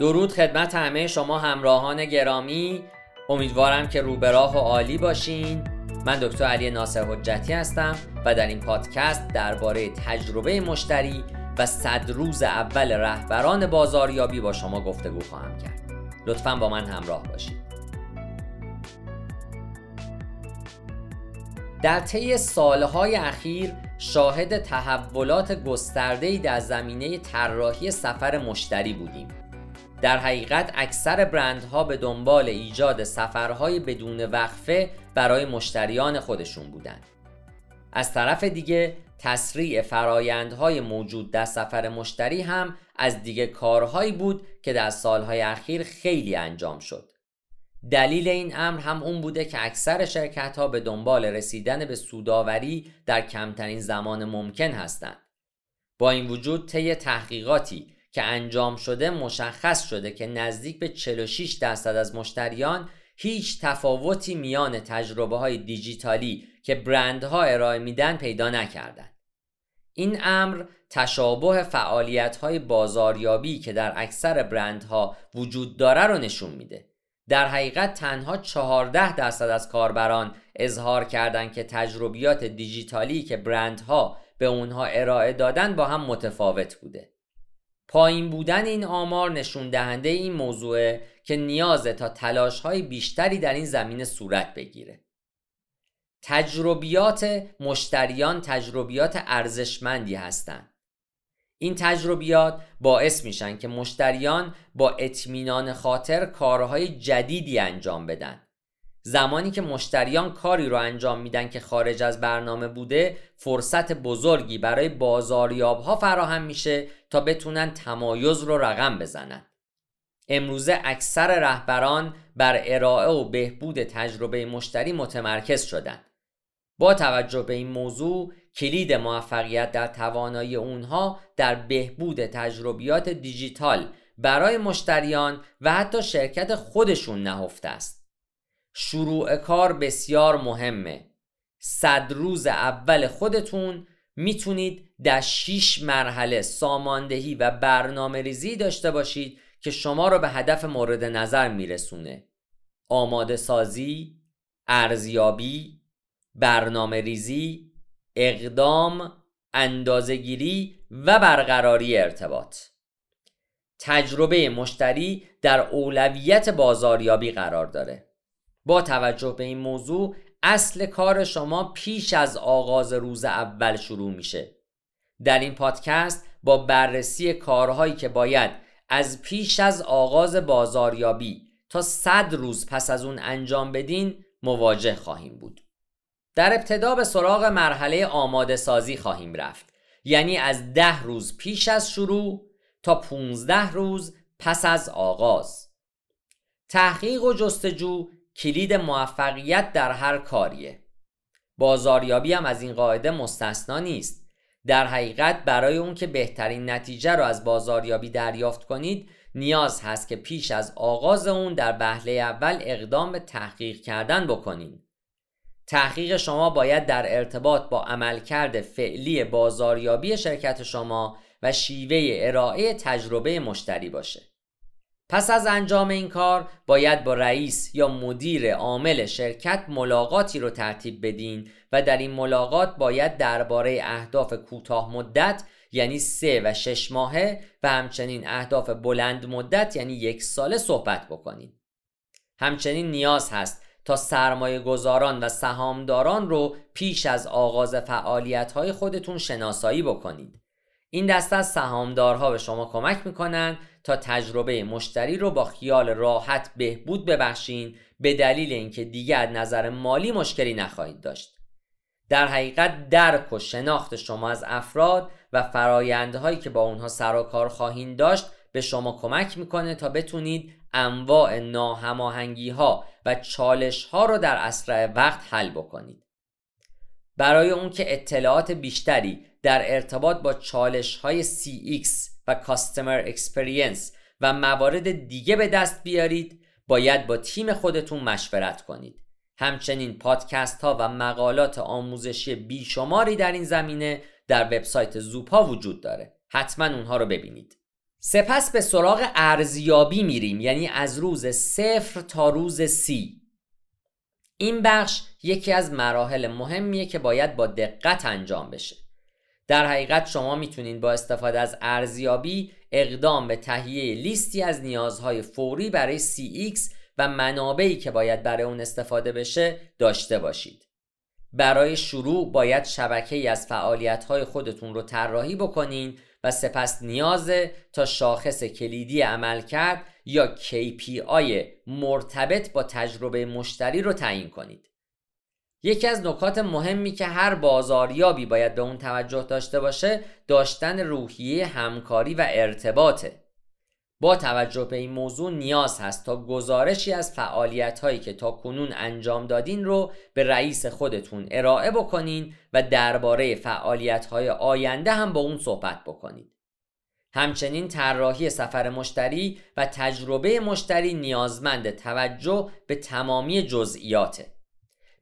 درود خدمت همه شما همراهان گرامی. امیدوارم که روبراه و عالی باشین. من دکتر علی ناصر حجتی هستم و در این پادکست درباره تجربه مشتری و صد روز اول رهبران بازاریابی با شما گفتگو خواهم کرد. لطفا با من همراه باشید در طی سالهای اخیر شاهد تحولات گسترده‌ای در زمینه طراحی سفر مشتری بودیم. در حقیقت اکثر برندها به دنبال ایجاد سفرهای بدون وقفه برای مشتریان خودشون بودند. از طرف دیگه تسریع فرایندهای موجود در سفر مشتری هم از دیگه کارهایی بود که در سالهای اخیر خیلی انجام شد. دلیل این امر هم اون بوده که اکثر شرکت ها به دنبال رسیدن به سوداوری در کمترین زمان ممکن هستند. با این وجود طی تحقیقاتی که انجام شده مشخص شده که نزدیک به 46 درصد از مشتریان هیچ تفاوتی میان تجربه های دیجیتالی که برندها ارائه میدن پیدا نکردند. این امر تشابه فعالیت های بازاریابی که در اکثر برندها وجود داره رو نشون میده. در حقیقت تنها 14 درصد از کاربران اظهار کردند که تجربیات دیجیتالی که برندها به اونها ارائه دادن با هم متفاوت بوده. پایین بودن این آمار نشون دهنده این موضوعه که نیازه تا تلاش های بیشتری در این زمینه صورت بگیره. تجربیات مشتریان تجربیات ارزشمندی هستند. این تجربیات باعث میشن که مشتریان با اطمینان خاطر کارهای جدیدی انجام بدن. زمانی که مشتریان کاری رو انجام میدن که خارج از برنامه بوده فرصت بزرگی برای بازاریاب ها فراهم میشه تا بتونن تمایز رو رقم بزنن. امروزه اکثر رهبران بر ارائه و بهبود تجربه مشتری متمرکز شدند با توجه به این موضوع کلید موفقیت در توانایی اونها در بهبود تجربیات دیجیتال برای مشتریان و حتی شرکت خودشون نهفته است. شروع کار بسیار مهمه. صد روز اول خودتون می‌تونید در 6 مرحله ساماندهی و برنامه ریزی داشته باشید که شما را به هدف مورد نظر میرسونه. آماده سازی، ارزیابی، برنامه ریزی، اقدام، اندازگیری و برقراری ارتباط. تجربه مشتری در اولویت بازاریابی قرار داره. با توجه به این موضوع اصل کار شما پیش از آغاز روز اول شروع میشه. در این پادکست با بررسی کارهایی که باید از پیش از آغاز بازاریابی تا صد روز پس از اون انجام بدین مواجه خواهیم بود. در ابتدا به سراغ مرحله آماده سازی خواهیم رفت. یعنی از ده روز پیش از شروع تا 15 روز پس از آغاز. تحقیق و جستجو کلید موفقیت در هر کاریه. بازاریابی هم از این قاعده مستثنا نیست. در حقیقت برای اون که بهترین نتیجه رو از بازاریابی دریافت کنید نیاز هست که پیش از آغاز اون در بهله اول اقدام به تحقیق کردن بکنید تحقیق شما باید در ارتباط با عملکرد فعلی بازاریابی شرکت شما و شیوه ارائه تجربه مشتری باشه. پس از انجام این کار باید با رئیس یا مدیر عامل شرکت ملاقاتی رو ترتیب بدین و در این ملاقات باید درباره اهداف کوتاه مدت یعنی سه و شش ماهه و همچنین اهداف بلند مدت یعنی یک ساله صحبت بکنید. همچنین نیاز هست تا سرمایه گذاران و سهامداران رو پیش از آغاز فعالیت های خودتون شناسایی بکنید. این دسته از سهامدارها به شما کمک می‌کنند تا تجربه مشتری رو با خیال راحت بهبود ببخشین به دلیل اینکه دیگه از نظر مالی مشکلی نخواهید داشت. در حقیقت درک و شناخت شما از افراد و فرایندهایی که با اونها سر و کار خواهید داشت به شما کمک می‌کنه تا بتونید انواع ناهماهنگی ها و چالش ها رو در اسرع وقت حل بکنید. برای اون که اطلاعات بیشتری در ارتباط با چالش های CX و Customer Experience و موارد دیگه به دست بیارید باید با تیم خودتون مشورت کنید. همچنین پادکست ها و مقالات آموزشی بیشماری در این زمینه در وبسایت زوپا وجود داره. حتما اونها رو ببینید. سپس به سراغ ارزیابی میریم یعنی از روز صفر تا روز سی. این بخش یکی از مراحل مهمیه که باید با دقت انجام بشه. در حقیقت شما می‌تونید با استفاده از ارزیابی اقدام به تهیه لیستی از نیازهای فوری برای CX و منابعی که باید برای اون استفاده بشه داشته باشید برای شروع باید شبکه ای از فعالیت خودتون رو طراحی بکنین و سپس نیاز تا شاخص کلیدی عمل کرد یا KPI مرتبط با تجربه مشتری رو تعیین کنید. یکی از نکات مهمی که هر بازاریابی باید به اون توجه داشته باشه داشتن روحیه همکاری و ارتباطه. با توجه به این موضوع نیاز هست تا گزارشی از فعالیت هایی که تا کنون انجام دادین رو به رئیس خودتون ارائه بکنین و درباره فعالیت های آینده هم با اون صحبت بکنید. همچنین طراحی سفر مشتری و تجربه مشتری نیازمند توجه به تمامی جزئیاته.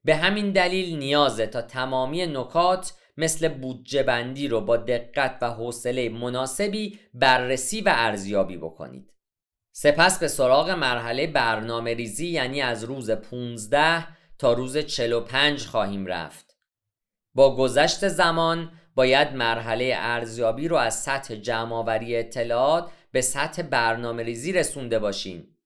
به همین دلیل نیازه تا تمامی نکات مثل بودجه بندی رو با دقت و حوصله مناسبی بررسی و ارزیابی بکنید. سپس به سراغ مرحله برنامه ریزی یعنی از روز 15 تا روز 45 خواهیم رفت. با گذشت زمان باید مرحله ارزیابی رو از سطح جمعآوری اطلاعات به سطح برنامه ریزی رسونده باشین.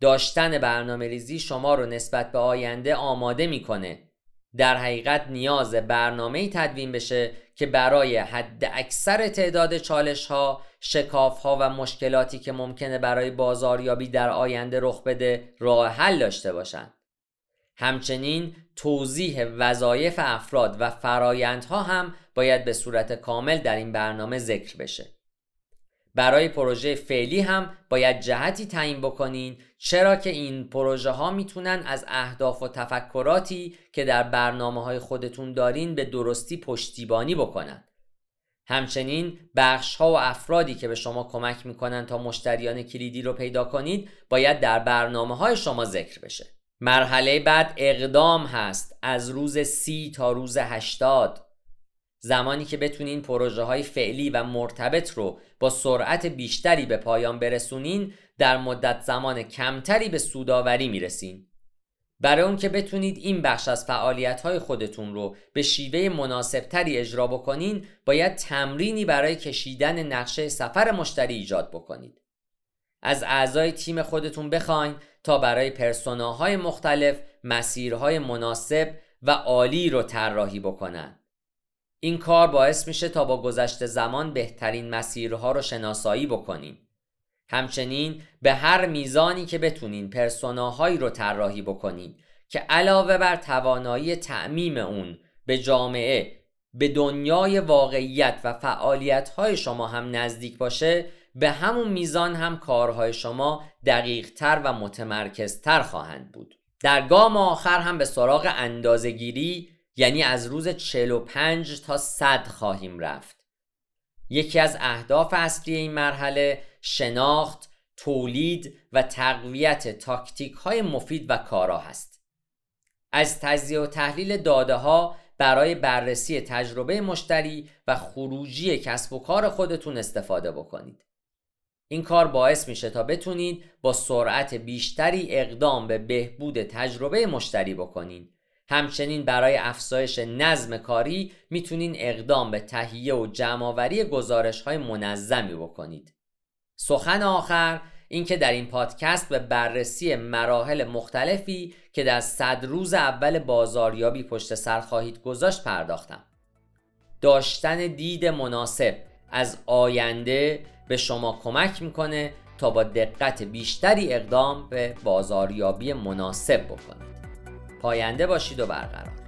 داشتن برنامه ریزی شما رو نسبت به آینده آماده می‌کنه در حقیقت نیاز برنامه تدوین بشه که برای حد اکثر تعداد چالش ها شکاف ها و مشکلاتی که ممکنه برای بازاریابی در آینده رخ بده راه حل داشته باشند. همچنین توضیح وظایف افراد و فرایندها هم باید به صورت کامل در این برنامه ذکر بشه. برای پروژه فعلی هم باید جهتی تعیین بکنین چرا که این پروژه ها می‌تونن از اهداف و تفکراتی که در برنامه های خودتون دارین به درستی پشتیبانی بکنن. همچنین بخش ها و افرادی که به شما کمک می‌کنن تا مشتریان کلیدی رو پیدا کنید باید در برنامه های شما ذکر بشه. مرحله بعد اقدام هست از روز سی تا روز هشتاد. زمانی که بتونین پروژه های فعلی و مرتبط رو با سرعت بیشتری به پایان برسونین در مدت زمان کمتری به سوداوری می‌رسین. برای اون که بتونید این بخش از فعالیت های خودتون رو به شیوه مناسبتری اجرا بکنین باید تمرینی برای کشیدن نقشه سفر مشتری ایجاد بکنید. از اعضای تیم خودتون بخواین تا برای پرسوناهای مختلف مسیرهای مناسب و عالی رو طراحی بکنن. این کار باعث میشه تا با گذشت زمان بهترین مسیرها رو شناسایی بکنین همچنین به هر میزانی که بتونین پرسوناهایی رو طراحی بکنین که علاوه بر توانایی تعمیم اون به جامعه به دنیای واقعیت و فعالیتهای شما هم نزدیک باشه به همون میزان هم کارهای شما دقیقتر و متمرکزتر خواهند بود. در گام آخر هم به سراغ اندازگیری یعنی از روز 45 تا 100 خواهیم رفت یکی از اهداف اصلی این مرحله شناخت، تولید و تقویت تاکتیک های مفید و کارا هست. از تجزیه و تحلیل داده ها برای بررسی تجربه مشتری و خروجی کسب و کار خودتون استفاده بکنید. این کار باعث میشه تا بتونید با سرعت بیشتری اقدام به بهبود تجربه مشتری بکنید همچنین برای افزایش نظم کاری می‌تونین اقدام به تهیه و جمعآوری گزارش های منظمی بکنید. سخن آخر اینکه در این پادکست به بررسی مراحل مختلفی که در صد روز اول بازاریابی پشت سر خواهید گذاشت پرداختم. داشتن دید مناسب از آینده به شما کمک می‌کنه تا با دقت بیشتری اقدام به بازاریابی مناسب بکنید. پاینده باشید و برقرار.